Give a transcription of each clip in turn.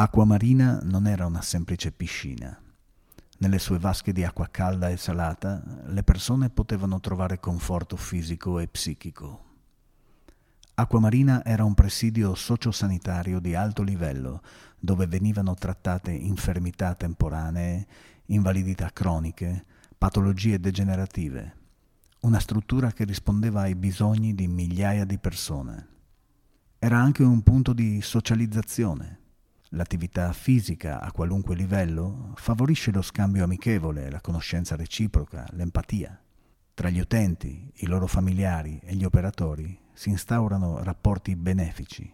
Acquamarina non era una semplice piscina. Nelle sue vasche di acqua calda e salata le persone potevano trovare conforto fisico e psichico. Acquamarina era un presidio sociosanitario di alto livello dove venivano trattate infermità temporanee, invalidità croniche, patologie degenerative. Una struttura che rispondeva ai bisogni di migliaia di persone. Era anche un punto di socializzazione L'attività fisica a qualunque livello favorisce lo scambio amichevole, la conoscenza reciproca, l'empatia. Tra gli utenti, i loro familiari e gli operatori si instaurano rapporti benefici.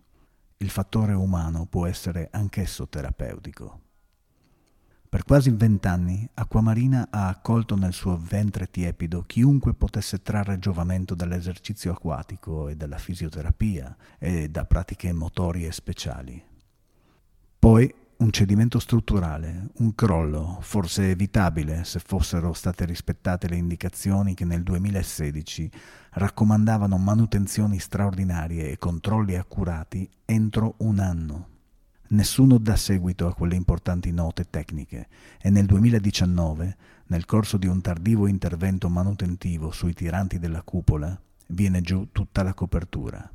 Il fattore umano può essere anch'esso terapeutico. Per quasi vent'anni Acquamarina ha accolto nel suo ventre tiepido chiunque potesse trarre giovamento dall'esercizio acquatico e dalla fisioterapia e da pratiche motorie speciali. Poi un cedimento strutturale, un crollo, forse evitabile se fossero state rispettate le indicazioni che nel 2016 raccomandavano manutenzioni straordinarie e controlli accurati entro un anno. Nessuno dà seguito a quelle importanti note tecniche e nel 2019, nel corso di un tardivo intervento manutentivo sui tiranti della cupola, viene giù tutta la copertura.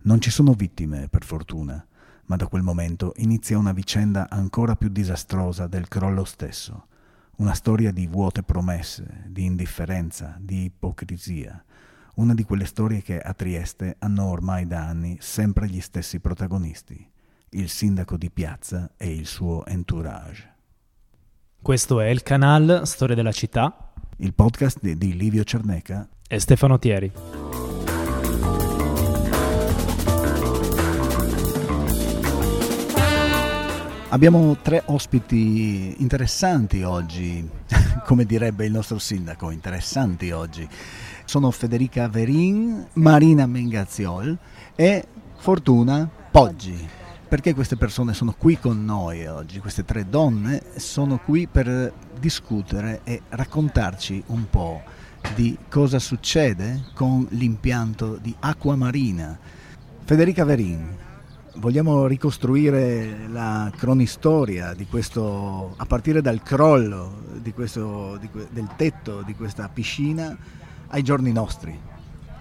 Non ci sono vittime, per fortuna, ma da quel momento inizia una vicenda ancora più disastrosa del crollo stesso, una storia di vuote promesse, di indifferenza, di ipocrisia, una di quelle storie che a Trieste hanno ormai da anni sempre gli stessi protagonisti, il sindaco di piazza e il suo entourage. Questo è il canale Storia della città, il podcast di Livio Cerneca e Stefano Thieri. Abbiamo tre ospiti interessanti oggi, come direbbe il nostro sindaco, interessanti oggi. Sono Federica Verin, Marina Mengaziol e Fortuna Poggi. Perché queste persone sono qui con noi oggi? Queste tre donne sono qui per discutere e raccontarci un po' di cosa succede con l'impianto di acqua marina. Federica Verin, vogliamo ricostruire la cronistoria di questo, a partire dal crollo di questo, di, del tetto di questa piscina ai giorni nostri.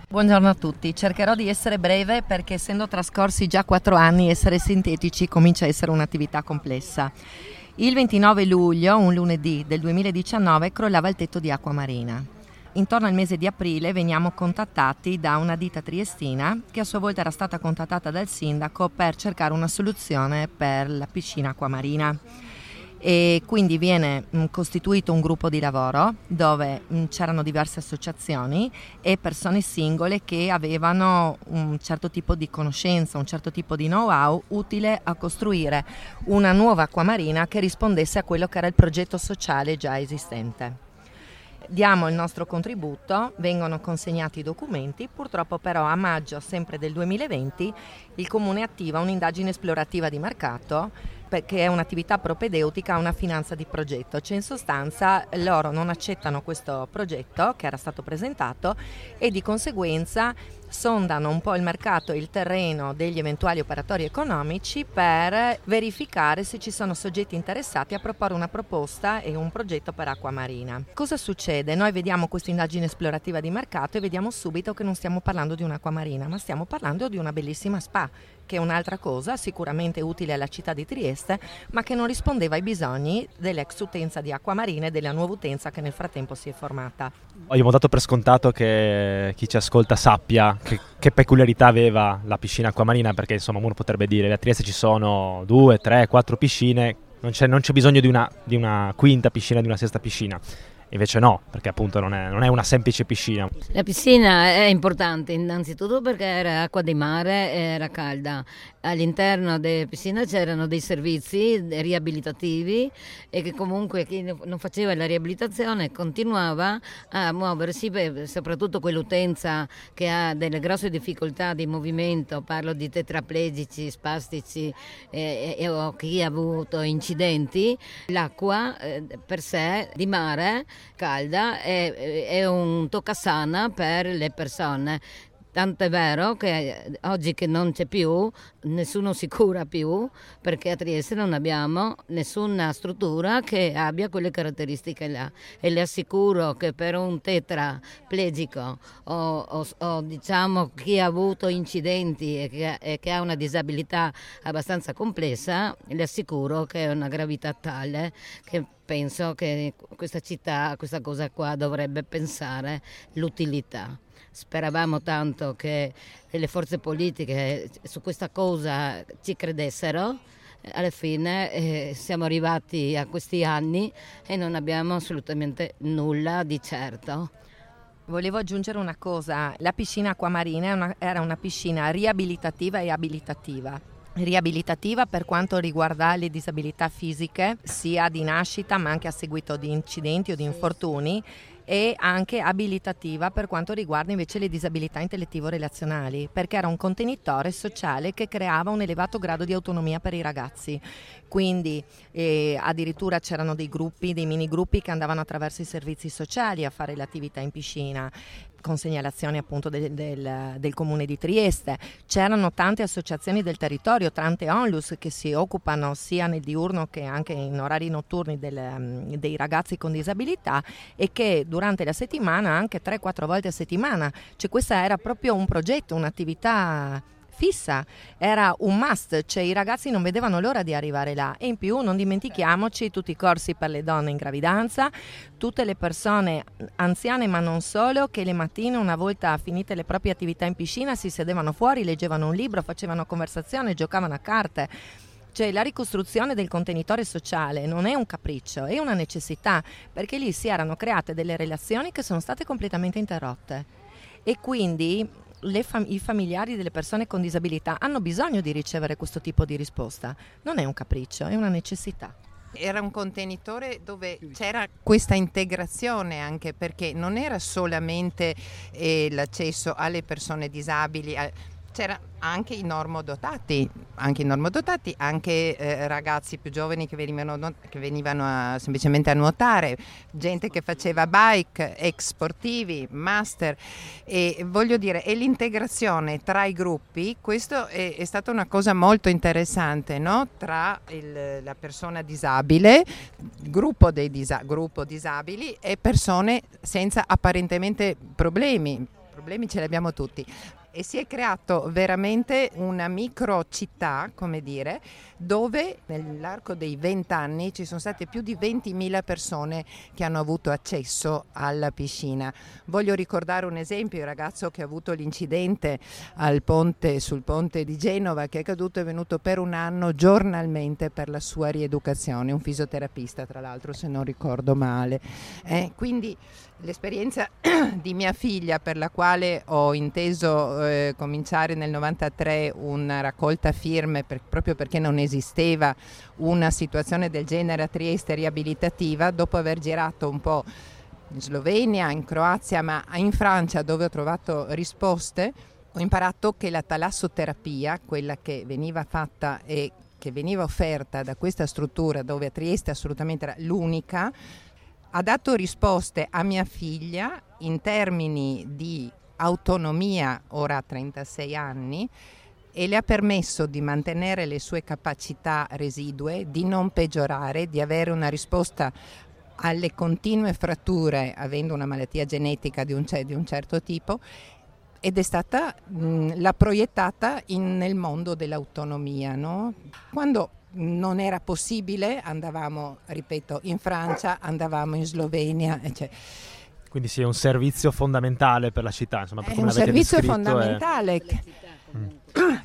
Buongiorno a tutti, cercherò di essere breve perché essendo trascorsi già quattro anni essere sintetici comincia a essere un'attività complessa. Il 29 luglio, un lunedì del 2019, crollava il tetto di acqua marina intorno al mese di aprile veniamo contattati da una ditta triestina che a sua volta era stata contattata dal sindaco per cercare una soluzione per la piscina acquamarina. E quindi viene mh, costituito un gruppo di lavoro dove mh, c'erano diverse associazioni e persone singole che avevano un certo tipo di conoscenza, un certo tipo di know-how utile a costruire una nuova acquamarina che rispondesse a quello che era il progetto sociale già esistente diamo il nostro contributo, vengono consegnati i documenti, purtroppo però a maggio sempre del 2020 il Comune attiva un'indagine esplorativa di mercato che è un'attività propedeutica a una finanza di progetto, cioè in sostanza loro non accettano questo progetto che era stato presentato e di conseguenza sondano un po' il mercato e il terreno degli eventuali operatori economici per verificare se ci sono soggetti interessati a proporre una proposta e un progetto per acqua marina. Cosa succede? Noi vediamo questa indagine esplorativa di mercato e vediamo subito che non stiamo parlando di un'acqua marina, ma stiamo parlando di una bellissima spa che è un'altra cosa sicuramente utile alla città di Trieste, ma che non rispondeva ai bisogni dell'ex utenza di acqua marina e della nuova utenza che nel frattempo si è formata. Abbiamo dato per scontato che chi ci ascolta sappia che, che peculiarità aveva la piscina acquamarina, perché insomma uno potrebbe dire che a Trieste ci sono due, tre, quattro piscine, non c'è, non c'è bisogno di una, di una quinta piscina, di una sesta piscina. Invece no, perché appunto non è, non è, una semplice piscina. La piscina è importante innanzitutto perché era acqua di mare e era calda all'interno della piscina c'erano dei servizi riabilitativi e che comunque chi non faceva la riabilitazione continuava a muoversi, soprattutto quell'utenza che ha delle grosse difficoltà di movimento, parlo di tetraplegici, spastici eh, e, o chi ha avuto incidenti, l'acqua eh, per sé di mare calda è, è un toccasana per le persone Tant'è vero che oggi che non c'è più, nessuno si cura più perché a Trieste non abbiamo nessuna struttura che abbia quelle caratteristiche là. E le assicuro che per un tetraplegico o, o, o diciamo chi ha avuto incidenti e che, e che ha una disabilità abbastanza complessa, le assicuro che è una gravità tale che penso che questa città, questa cosa qua dovrebbe pensare l'utilità. Speravamo tanto che le forze politiche su questa cosa ci credessero. Alla fine eh, siamo arrivati a questi anni e non abbiamo assolutamente nulla di certo. Volevo aggiungere una cosa, la piscina acquamarina una, era una piscina riabilitativa e abilitativa riabilitativa per quanto riguarda le disabilità fisiche, sia di nascita ma anche a seguito di incidenti o di infortuni e anche abilitativa per quanto riguarda invece le disabilità intellettivo-relazionali, perché era un contenitore sociale che creava un elevato grado di autonomia per i ragazzi. Quindi eh, addirittura c'erano dei gruppi, dei mini gruppi che andavano attraverso i servizi sociali a fare l'attività in piscina con segnalazioni appunto del, del, del, comune di Trieste. C'erano tante associazioni del territorio, tante onlus che si occupano sia nel diurno che anche in orari notturni del, mm, dei ragazzi con disabilità e che durante la settimana, anche 3-4 volte a settimana, cioè questa era proprio un progetto, un'attività fissa, era un must, cioè i ragazzi non vedevano l'ora di arrivare là e in più non dimentichiamoci tutti i corsi per le donne in gravidanza, tutte le persone anziane ma non solo che le mattine una volta finite le proprie attività in piscina si sedevano fuori, leggevano un libro, facevano conversazione, giocavano a carte. Cioè la ricostruzione del contenitore sociale non è un capriccio, è una necessità, perché lì si erano create delle relazioni che sono state completamente interrotte. E quindi fam- i familiari delle persone con disabilità hanno bisogno di ricevere questo tipo di risposta. Non è un capriccio, è una necessità. Era un contenitore dove c'era questa integrazione anche perché non era solamente eh, l'accesso alle persone disabili, a, c'era anche i normodotati, anche i normodotati, anche eh, ragazzi più giovani che venivano, che venivano a, semplicemente a nuotare, gente che faceva bike, ex sportivi, master. E voglio dire, e l'integrazione tra i gruppi, questo è, è stata una cosa molto interessante, no? tra il, la persona disabile, gruppo, disa, gruppo disabili e persone senza apparentemente problemi, problemi ce li abbiamo tutti, e si è creato veramente una micro città, come dire, dove nell'arco dei 20 anni ci sono state più di 20.000 persone che hanno avuto accesso alla piscina. Voglio ricordare un esempio, il ragazzo che ha avuto l'incidente ponte, sul ponte di Genova che è caduto è venuto per un anno giornalmente per la sua rieducazione, un fisioterapista tra l'altro se non ricordo male. Eh, quindi l'esperienza di mia figlia per la quale ho inteso eh, cominciare nel 93 una raccolta firme per, proprio perché non esisteva una situazione del genere a Trieste riabilitativa, dopo aver girato un po' in Slovenia, in Croazia, ma in Francia dove ho trovato risposte, ho imparato che la talassoterapia, quella che veniva fatta e che veniva offerta da questa struttura dove a Trieste assolutamente era l'unica, ha dato risposte a mia figlia in termini di autonomia, ora ha 36 anni, e le ha permesso di mantenere le sue capacità residue, di non peggiorare, di avere una risposta alle continue fratture, avendo una malattia genetica di un, di un certo tipo, ed è stata l'ha proiettata in, nel mondo dell'autonomia. No? Quando non era possibile, andavamo, ripeto, in Francia, andavamo in Slovenia. Cioè, quindi sì, è un servizio fondamentale per la città. Insomma, per è un servizio fondamentale. È... Che... Mm.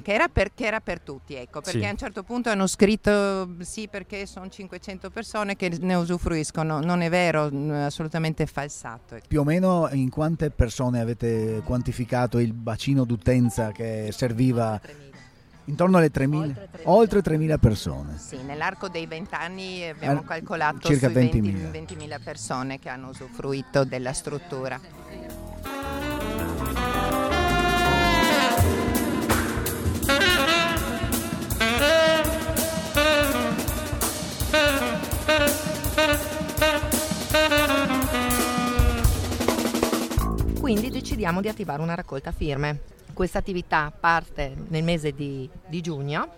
Che, era per, che era, per, tutti, ecco, perché sì. a un certo punto hanno scritto sì perché sono 500 persone che ne usufruiscono, non è vero, assolutamente falsato. Ecco. Più o meno in quante persone avete quantificato il bacino d'utenza che serviva? Intorno alle 3.000, oltre 3.000 persone. Sì, nell'arco dei 20 anni abbiamo Al, calcolato circa 20.000 20, 20 persone che hanno usufruito della struttura. Quindi decidiamo di attivare una raccolta firme questa attività parte nel mese di, di giugno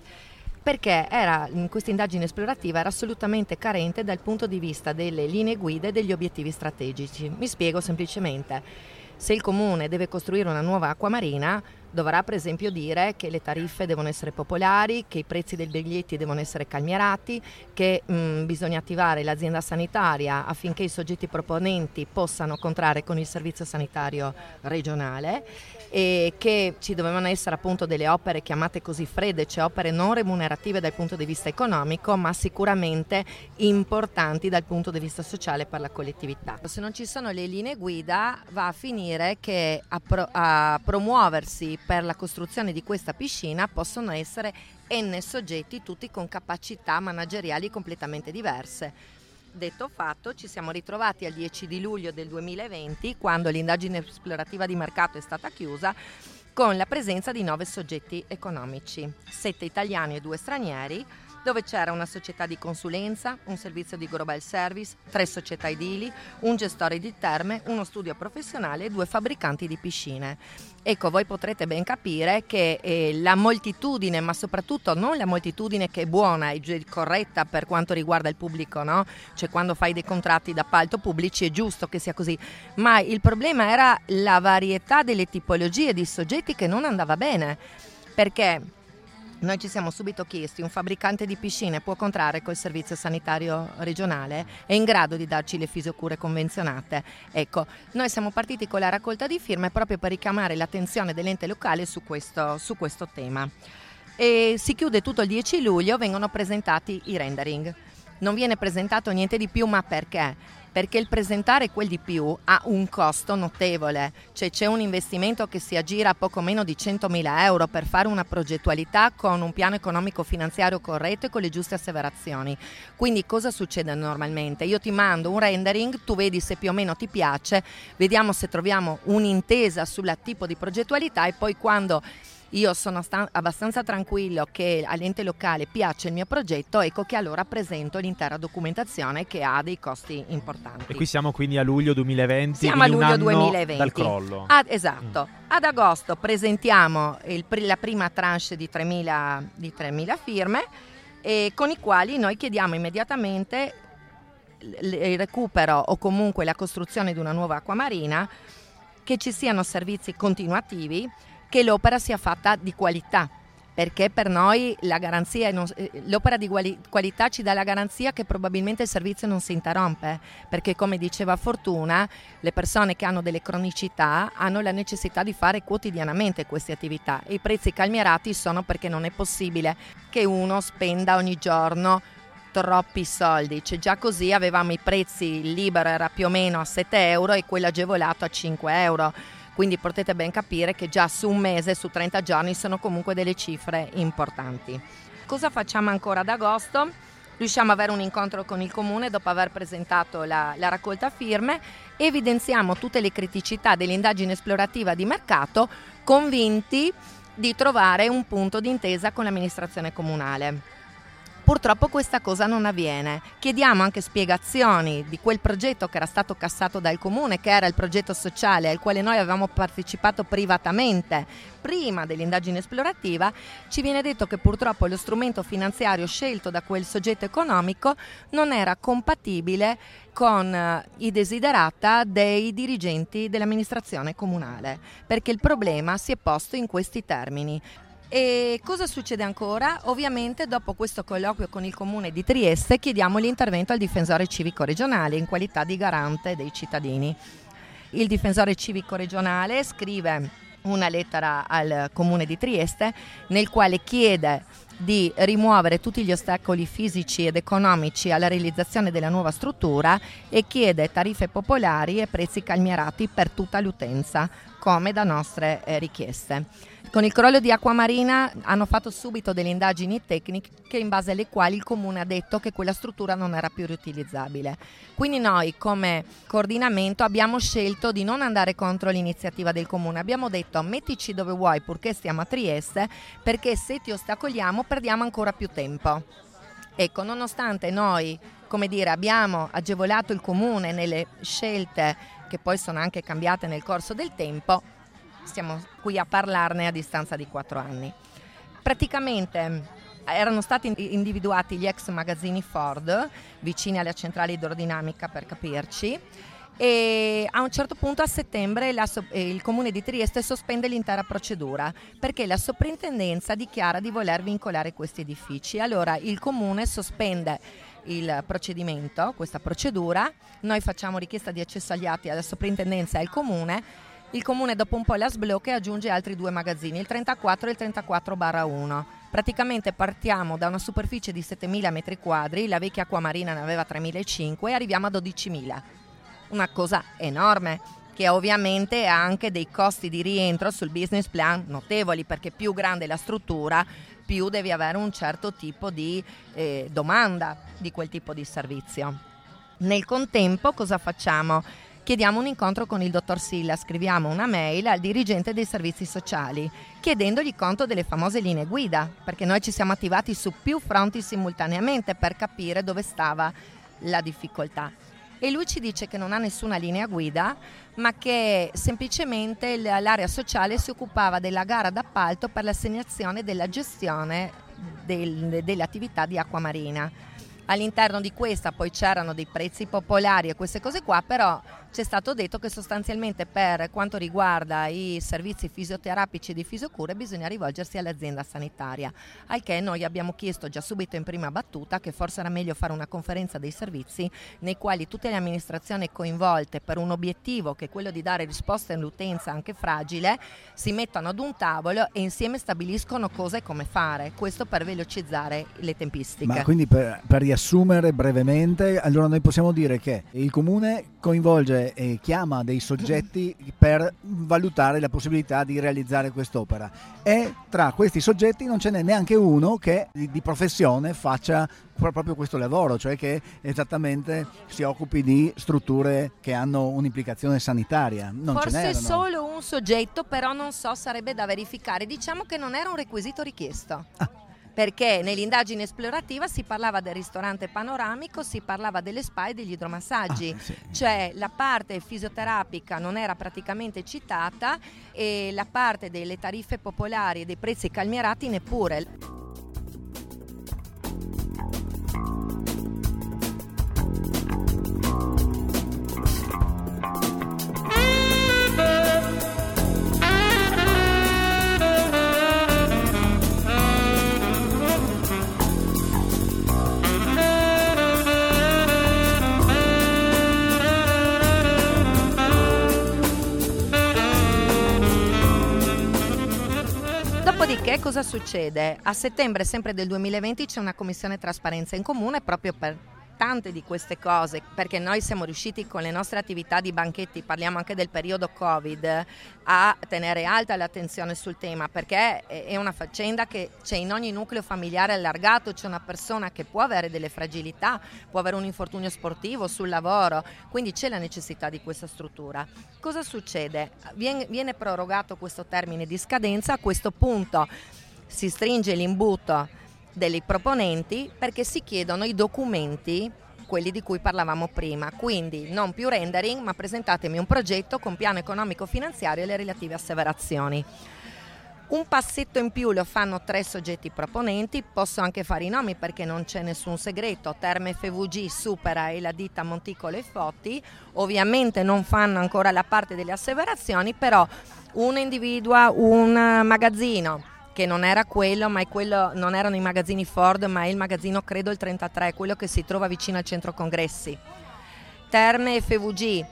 perché era, in questa indagine esplorativa era assolutamente carente dal punto di vista delle linee guida e degli obiettivi strategici. Mi spiego semplicemente. Se il comune deve costruire una nuova acqua marina, dovrà per esempio dire che le tariffe devono essere popolari, che i prezzi dei biglietti devono essere calmierati, che mh, bisogna attivare l'azienda sanitaria affinché i soggetti proponenti possano contrarre con il servizio sanitario regionale e che ci dovevano essere appunto delle opere chiamate così fredde, cioè opere non remunerative dal punto di vista economico, ma sicuramente importanti dal punto di vista sociale per la collettività. Se non ci sono le linee guida va a finire che a, pro- a promuoversi per la costruzione di questa piscina possono essere n soggetti tutti con capacità manageriali completamente diverse. Detto fatto, ci siamo ritrovati al 10 di luglio del 2020, quando l'indagine esplorativa di mercato è stata chiusa, con la presenza di nove soggetti economici, sette italiani e due stranieri, dove c'era una società di consulenza, un servizio di global service, tre società edili, un gestore di terme, uno studio professionale e due fabbricanti di piscine. Ecco, voi potrete ben capire che eh, la moltitudine, ma soprattutto non la moltitudine che è buona e corretta per quanto riguarda il pubblico, no? Cioè quando fai dei contratti d'appalto pubblici è giusto che sia così, ma il problema era la varietà delle tipologie di soggetti che non andava bene. Perché noi ci siamo subito chiesti, un fabbricante di piscine può contrarre col servizio sanitario regionale? È in grado di darci le fisiocure convenzionate? Ecco, noi siamo partiti con la raccolta di firme proprio per richiamare l'attenzione dell'ente locale su questo, su questo tema. E si chiude tutto il 10 luglio, vengono presentati i rendering. Non viene presentato niente di più, ma perché? perché il presentare quel di più ha un costo notevole, cioè c'è un investimento che si aggira a poco meno di 100.000 euro per fare una progettualità con un piano economico finanziario corretto e con le giuste asseverazioni. Quindi cosa succede normalmente? Io ti mando un rendering, tu vedi se più o meno ti piace, vediamo se troviamo un'intesa sul tipo di progettualità e poi quando io sono sta- abbastanza tranquillo che all'ente locale piace il mio progetto, ecco che allora presento l'intera documentazione che ha dei costi importanti. E qui siamo quindi a luglio 2020, siamo a luglio 2020. dal crollo. Ad, esatto. Mm. Ad agosto presentiamo il, la prima tranche di 3.000, di 3.000 firme e con i quali noi chiediamo immediatamente il recupero o comunque la costruzione di una nuova acqua marina, che ci siano servizi continuativi che l'opera sia fatta di qualità, perché per noi garanzia, eh, l'opera di qualità ci dà la garanzia che probabilmente il servizio non si interrompe, perché come diceva Fortuna, le persone che hanno delle cronicità hanno la necessità di fare quotidianamente queste attività. E i prezzi calmierati sono perché non è possibile che uno spenda ogni giorno troppi soldi, cioè già così avevamo i prezzi, il libero era più o meno a 7 euro e quello agevolato a 5 euro quindi potete ben capire che già su un mese, su 30 giorni sono comunque delle cifre importanti. Cosa facciamo ancora ad agosto? Riusciamo ad avere un incontro con il comune dopo aver presentato la, la raccolta firme, evidenziamo tutte le criticità dell'indagine esplorativa di mercato, convinti di trovare un punto d'intesa con l'amministrazione comunale. Purtroppo questa cosa non avviene. Chiediamo anche spiegazioni di quel progetto che era stato cassato dal comune, che era il progetto sociale al quale noi avevamo partecipato privatamente prima dell'indagine esplorativa. Ci viene detto che purtroppo lo strumento finanziario scelto da quel soggetto economico non era compatibile con eh, i desiderata dei dirigenti dell'amministrazione comunale, perché il problema si è posto in questi termini. E cosa succede ancora? Ovviamente dopo questo colloquio con il comune di Trieste chiediamo l'intervento al difensore civico regionale in qualità di garante dei cittadini. Il difensore civico regionale scrive una lettera al comune di Trieste nel quale chiede di rimuovere tutti gli ostacoli fisici ed economici alla realizzazione della nuova struttura e chiede tariffe popolari e prezzi calmierati per tutta l'utenza, come da nostre eh, richieste. Con il crollo di acqua marina hanno fatto subito delle indagini tecniche in base alle quali il comune ha detto che quella struttura non era più riutilizzabile. Quindi noi come coordinamento abbiamo scelto di non andare contro l'iniziativa del comune, abbiamo detto mettici dove vuoi purché stiamo a Trieste perché se ti ostacoliamo perdiamo ancora più tempo. Ecco, nonostante noi, come dire, abbiamo agevolato il comune nelle scelte che poi sono anche cambiate nel corso del tempo, stiamo qui a parlarne a distanza di quattro anni. Praticamente erano stati individuati gli ex magazzini Ford vicini alla centrale idrodinamica per capirci e a un certo punto a settembre la, il comune di Trieste sospende l'intera procedura perché la soprintendenza dichiara di voler vincolare questi edifici. Allora il comune sospende il procedimento, questa procedura, noi facciamo richiesta di accesso agli atti alla soprintendenza e al comune, il comune dopo un po' la sblocca e aggiunge altri due magazzini, il 34 e il 34 1. Praticamente partiamo da una superficie di 7.000 metri quadri, la vecchia acquamarina ne aveva 3.500 e arriviamo a 12.000. Una cosa enorme che ovviamente ha anche dei costi di rientro sul business plan notevoli perché più grande la struttura più devi avere un certo tipo di eh, domanda di quel tipo di servizio. Nel contempo cosa facciamo? Chiediamo un incontro con il dottor Silla, scriviamo una mail al dirigente dei servizi sociali chiedendogli conto delle famose linee guida, perché noi ci siamo attivati su più fronti simultaneamente per capire dove stava la difficoltà. E lui ci dice che non ha nessuna linea guida, ma che semplicemente l'area sociale si occupava della gara d'appalto per l'assegnazione della gestione del, delle attività di acqua marina. All'interno di questa poi c'erano dei prezzi popolari e queste cose qua, però c'è stato detto che sostanzialmente per quanto riguarda i servizi fisioterapici di fisiocure bisogna rivolgersi all'azienda sanitaria, al che noi abbiamo chiesto già subito in prima battuta che forse era meglio fare una conferenza dei servizi nei quali tutte le amministrazioni coinvolte per un obiettivo che è quello di dare risposte all'utenza anche fragile si mettano ad un tavolo e insieme stabiliscono cosa e come fare, questo per velocizzare le tempistiche. Ma quindi per, per riassumere brevemente, allora noi possiamo dire che il comune coinvolge e chiama dei soggetti per valutare la possibilità di realizzare quest'opera e tra questi soggetti non ce n'è neanche uno che di professione faccia proprio questo lavoro, cioè che esattamente si occupi di strutture che hanno un'implicazione sanitaria. Non Forse solo un soggetto, però non so, sarebbe da verificare. Diciamo che non era un requisito richiesto. Ah perché nell'indagine esplorativa si parlava del ristorante panoramico, si parlava delle spa e degli idromassaggi, ah, sì. cioè la parte fisioterapica non era praticamente citata e la parte delle tariffe popolari e dei prezzi calmierati neppure. Dopodiché cosa succede? A settembre sempre del 2020 c'è una commissione trasparenza in comune proprio per tante di queste cose, perché noi siamo riusciti con le nostre attività di banchetti, parliamo anche del periodo Covid, a tenere alta l'attenzione sul tema, perché è una faccenda che c'è in ogni nucleo familiare allargato, c'è una persona che può avere delle fragilità, può avere un infortunio sportivo sul lavoro, quindi c'è la necessità di questa struttura. Cosa succede? Viene, viene prorogato questo termine di scadenza, a questo punto si stringe l'imbuto dei proponenti perché si chiedono i documenti quelli di cui parlavamo prima, quindi non più rendering, ma presentatemi un progetto con piano economico finanziario e le relative asseverazioni. Un passetto in più lo fanno tre soggetti proponenti, posso anche fare i nomi perché non c'è nessun segreto, Terme FVG, Supera e la ditta Monticolo e Fotti, ovviamente non fanno ancora la parte delle asseverazioni, però uno individua un magazzino, che non era quello, ma quello, non erano i magazzini Ford, ma è il magazzino credo il 33, quello che si trova vicino al centro congressi. Terme e FVG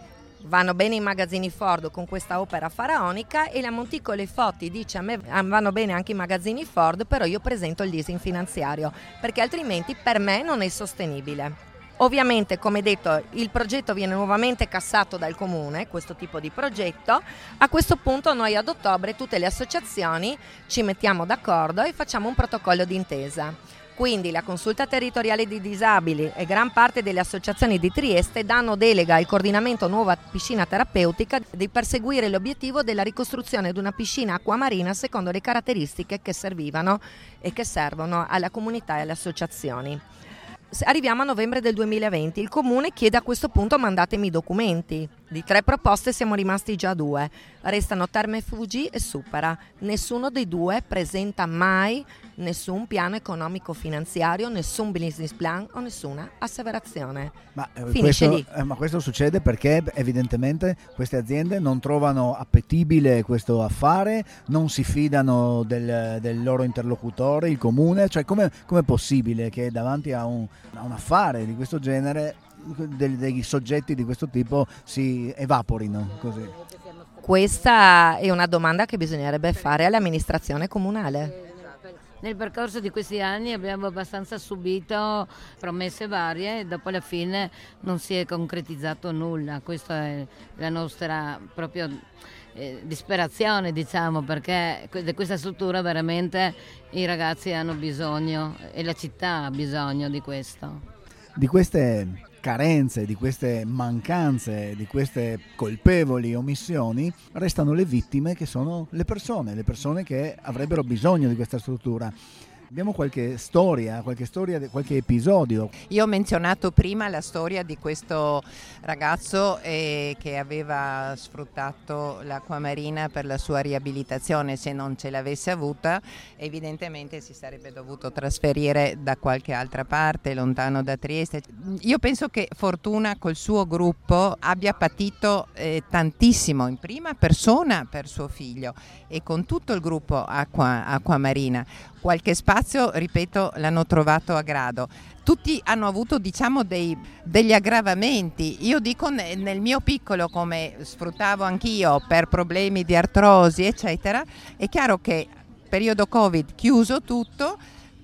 vanno bene i magazzini Ford con questa opera faraonica e la Monticole Fotti dice a me vanno bene anche i magazzini Ford, però io presento il leasing finanziario, perché altrimenti per me non è sostenibile. Ovviamente, come detto, il progetto viene nuovamente cassato dal comune, questo tipo di progetto. A questo punto noi ad ottobre tutte le associazioni ci mettiamo d'accordo e facciamo un protocollo d'intesa. Quindi la consulta territoriale di disabili e gran parte delle associazioni di Trieste danno delega al coordinamento nuova piscina terapeutica di perseguire l'obiettivo della ricostruzione di una piscina acquamarina secondo le caratteristiche che servivano e che servono alla comunità e alle associazioni arriviamo a novembre del 2020, il comune chiede a questo punto mandatemi i documenti. Di tre proposte siamo rimasti già due. Restano Terme Fuji e Supera. Nessuno dei due presenta mai nessun piano economico-finanziario, nessun business plan o nessuna asseverazione. Ma, eh, questo, lì. eh, ma questo succede perché evidentemente queste aziende non trovano appetibile questo affare, non si fidano del, del loro interlocutore, il comune, cioè come è possibile che davanti a un, a un affare di questo genere dei, dei soggetti di questo tipo si evaporino così? Questa è una domanda che bisognerebbe fare all'amministrazione comunale. Nel percorso di questi anni abbiamo abbastanza subito promesse varie e dopo alla fine non si è concretizzato nulla. Questa è la nostra proprio eh, disperazione, diciamo, perché di questa struttura veramente i ragazzi hanno bisogno e la città ha bisogno di questo. Di queste carenze, di queste mancanze, di queste colpevoli omissioni, restano le vittime che sono le persone, le persone che avrebbero bisogno di questa struttura. Abbiamo qualche storia, qualche storia, qualche episodio. Io ho menzionato prima la storia di questo ragazzo eh, che aveva sfruttato l'acqua marina per la sua riabilitazione, se non ce l'avesse avuta evidentemente si sarebbe dovuto trasferire da qualche altra parte, lontano da Trieste. Io penso che Fortuna col suo gruppo abbia patito eh, tantissimo in prima persona per suo figlio e con tutto il gruppo Acqua, Acqua Marina. Qualche spazio, ripeto, l'hanno trovato a grado tutti hanno avuto diciamo, dei, degli aggravamenti. Io dico nel mio piccolo, come sfruttavo anch'io per problemi di artrosi, eccetera, è chiaro che periodo Covid chiuso tutto,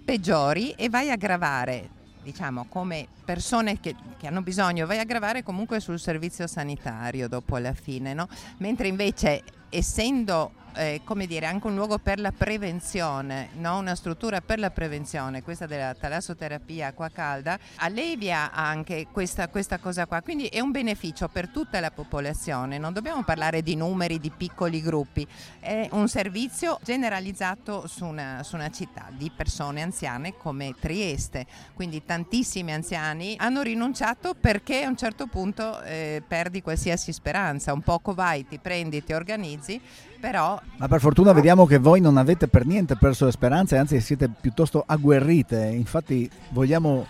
peggiori e vai a gravare, diciamo, come persone che, che, hanno bisogno, vai a gravare comunque sul servizio sanitario dopo alla fine, no? Mentre invece essendo eh, come dire, anche un luogo per la prevenzione, no? una struttura per la prevenzione, questa della talassoterapia acqua calda, allevia anche questa, questa cosa qua, quindi è un beneficio per tutta la popolazione, non dobbiamo parlare di numeri, di piccoli gruppi, è un servizio generalizzato su una, su una città di persone anziane come Trieste, quindi tantissimi anziani hanno rinunciato perché a un certo punto eh, perdi qualsiasi speranza, un poco vai, ti prendi, ti organizzi, però... Ma per fortuna vediamo che voi non avete per niente perso le speranze, anzi siete piuttosto agguerrite, infatti vogliamo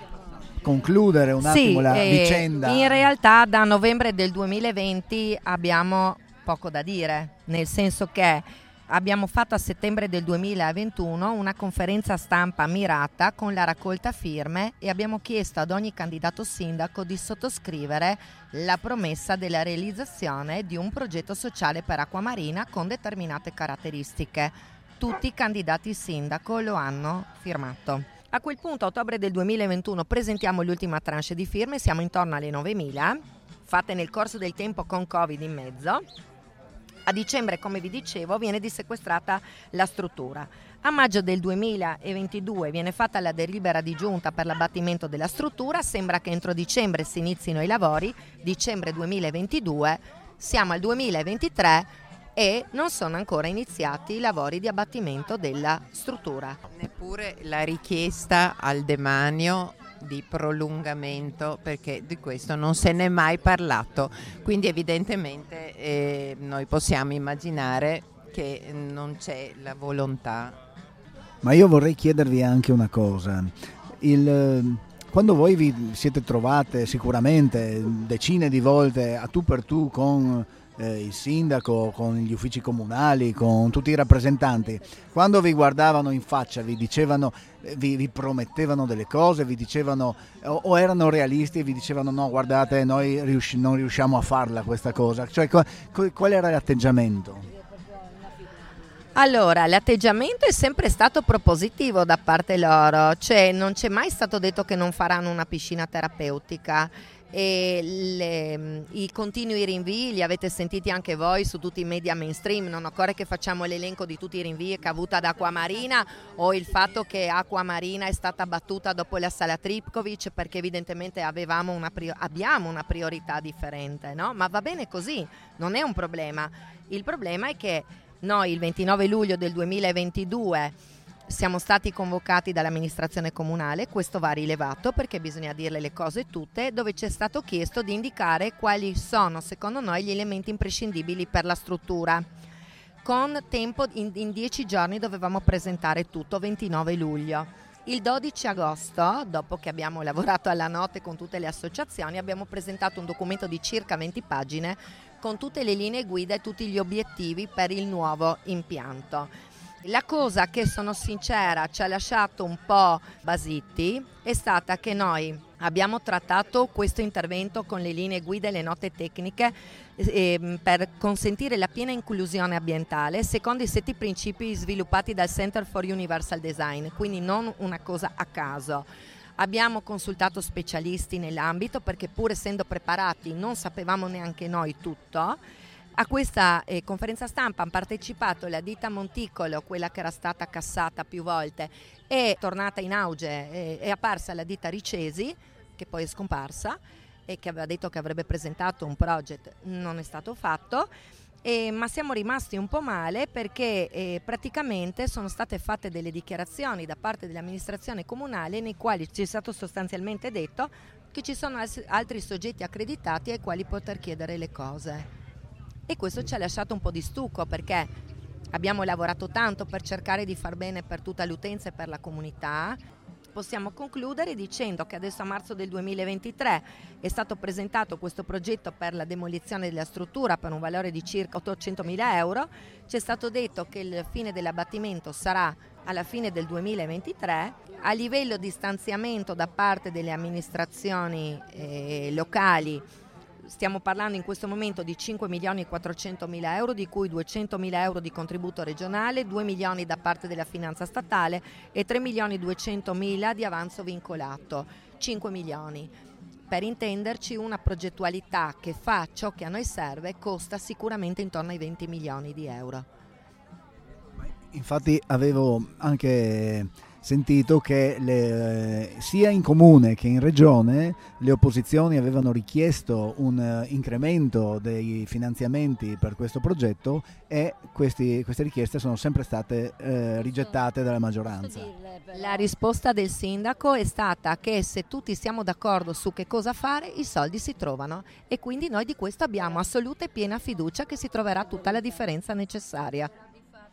concludere un sì, attimo la eh, vicenda. In realtà da novembre del 2020 abbiamo poco da dire, nel senso che abbiamo fatto a settembre del 2021 una conferenza stampa mirata con la raccolta firme e abbiamo chiesto ad ogni candidato sindaco di sottoscrivere la promessa della realizzazione di un progetto sociale per acqua marina con determinate caratteristiche. Tutti i candidati sindaco lo hanno firmato. A quel punto, a ottobre del 2021, presentiamo l'ultima tranche di firme, siamo intorno alle 9.000, fatte nel corso del tempo con Covid in mezzo a dicembre, come vi dicevo, viene dissequestrata la struttura. A maggio del 2022 viene fatta la delibera di giunta per l'abbattimento della struttura, sembra che entro dicembre si inizino i lavori, dicembre 2022, siamo al 2023 e non sono ancora iniziati i lavori di abbattimento della struttura. Neppure la richiesta al demanio di prolungamento perché di questo non se n'è mai parlato. Quindi evidentemente eh, noi possiamo immaginare che non c'è la volontà. Ma io vorrei chiedervi anche una cosa. Il, quando voi vi siete trovate sicuramente decine di volte a tu per tu con eh, il sindaco, con gli uffici comunali, con tutti i rappresentanti, quando vi guardavano in faccia, vi dicevano, eh, vi, vi promettevano delle cose, vi dicevano o, o, erano realisti e vi dicevano no, guardate, noi riusci- non riusciamo a farla questa cosa, cioè qual, qual era l'atteggiamento? Allora, l'atteggiamento è sempre stato propositivo da parte loro, cioè non c'è mai stato detto che non faranno una piscina terapeutica e le, i continui rinvii li avete sentiti anche voi su tutti i media mainstream, non occorre che facciamo l'elenco di tutti i rinvii che ha avuto ad Acqua Marina o il fatto che Acqua Marina è stata battuta dopo la sala Tripkovic perché evidentemente una abbiamo una priorità differente, no? ma va bene così, non è un problema. Il problema è che noi il 29 luglio del 2022 siamo stati convocati dall'amministrazione comunale, questo va rilevato perché bisogna dirle le cose tutte, dove ci è stato chiesto di indicare quali sono secondo noi gli elementi imprescindibili per la struttura. Con tempo in, in dieci giorni dovevamo presentare tutto, 29 luglio. Il 12 agosto, dopo che abbiamo lavorato alla notte con tutte le associazioni, abbiamo presentato un documento di circa 20 pagine con tutte le linee guida e tutti gli obiettivi per il nuovo impianto. La cosa che sono sincera ci ha lasciato un po' basiti è stata che noi abbiamo trattato questo intervento con le linee guida e le note tecniche eh, per consentire la piena inclusione ambientale secondo i sette principi sviluppati dal Center for Universal Design, quindi non una cosa a caso. Abbiamo consultato specialisti nell'ambito perché pur essendo preparati non sapevamo neanche noi tutto a questa eh, conferenza stampa hanno partecipato la ditta Monticolo, quella che era stata cassata più volte, è tornata in auge, eh, è apparsa la ditta Ricesi, che poi è scomparsa e che aveva detto che avrebbe presentato un project, non è stato fatto. Eh, ma siamo rimasti un po' male perché eh, praticamente sono state fatte delle dichiarazioni da parte dell'amministrazione comunale nei quali ci è stato sostanzialmente detto che ci sono altri soggetti accreditati ai quali poter chiedere le cose e questo ci ha lasciato un po' di stucco perché abbiamo lavorato tanto per cercare di far bene per tutta l'utenza e per la comunità. Possiamo concludere dicendo che adesso a marzo del 2023 è stato presentato questo progetto per la demolizione della struttura per un valore di circa 800 mila euro. Ci è stato detto che il fine dell'abbattimento sarà alla fine del 2023. A livello di stanziamento da parte delle amministrazioni eh, locali stiamo parlando in questo momento di 5 milioni e 400 mila euro, di cui 200 mila euro di contributo regionale, 2 milioni da parte della finanza statale e 3 milioni e 200 mila di avanzo vincolato, 5 milioni. Per intenderci una progettualità che fa ciò che a noi serve costa sicuramente intorno ai 20 milioni di euro. Infatti avevo anche sentito che le, sia in comune che in regione le opposizioni avevano richiesto un uh, incremento dei finanziamenti per questo progetto e questi, queste richieste sono sempre state uh, rigettate dalla maggioranza. La risposta del sindaco è stata che se tutti siamo d'accordo su che cosa fare i soldi si trovano e quindi noi di questo abbiamo assoluta e piena fiducia che si troverà tutta la differenza necessaria.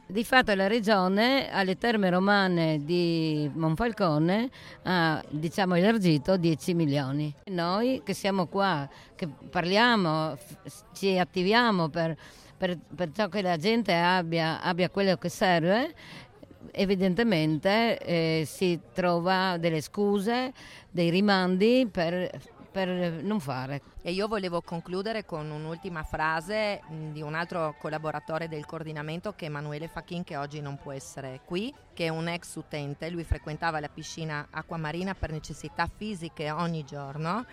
Di fatto la regione alle terme romane di Monfalcone ha diciamo, elargito 10 milioni. Noi che siamo qua, che parliamo, ci attiviamo per, per, per ciò che la gente abbia, abbia quello che serve, evidentemente eh, si trova delle scuse, dei rimandi per per non fare. E io volevo concludere con un'ultima frase di un altro collaboratore del coordinamento che è Emanuele Facchin che oggi non può essere qui, che è un ex utente, lui frequentava la piscina acquamarina per necessità fisiche ogni giorno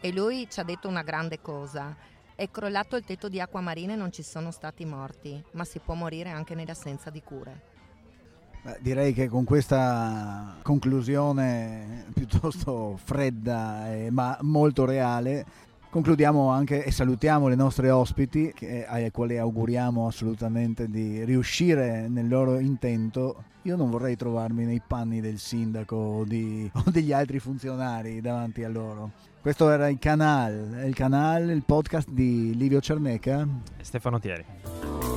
e lui ci ha detto una grande cosa. È crollato il tetto di acquamarina e non ci sono stati morti, ma si può morire anche nell'assenza di cure. Direi che con questa conclusione piuttosto fredda eh, ma molto reale concludiamo anche e salutiamo le nostre ospiti che, ai quali auguriamo assolutamente di riuscire nel loro intento. Io non vorrei trovarmi nei panni del sindaco o, di, o degli altri funzionari davanti a loro. Questo era il canale, il canale, il podcast di Livio Cerneca e Stefano Thieri.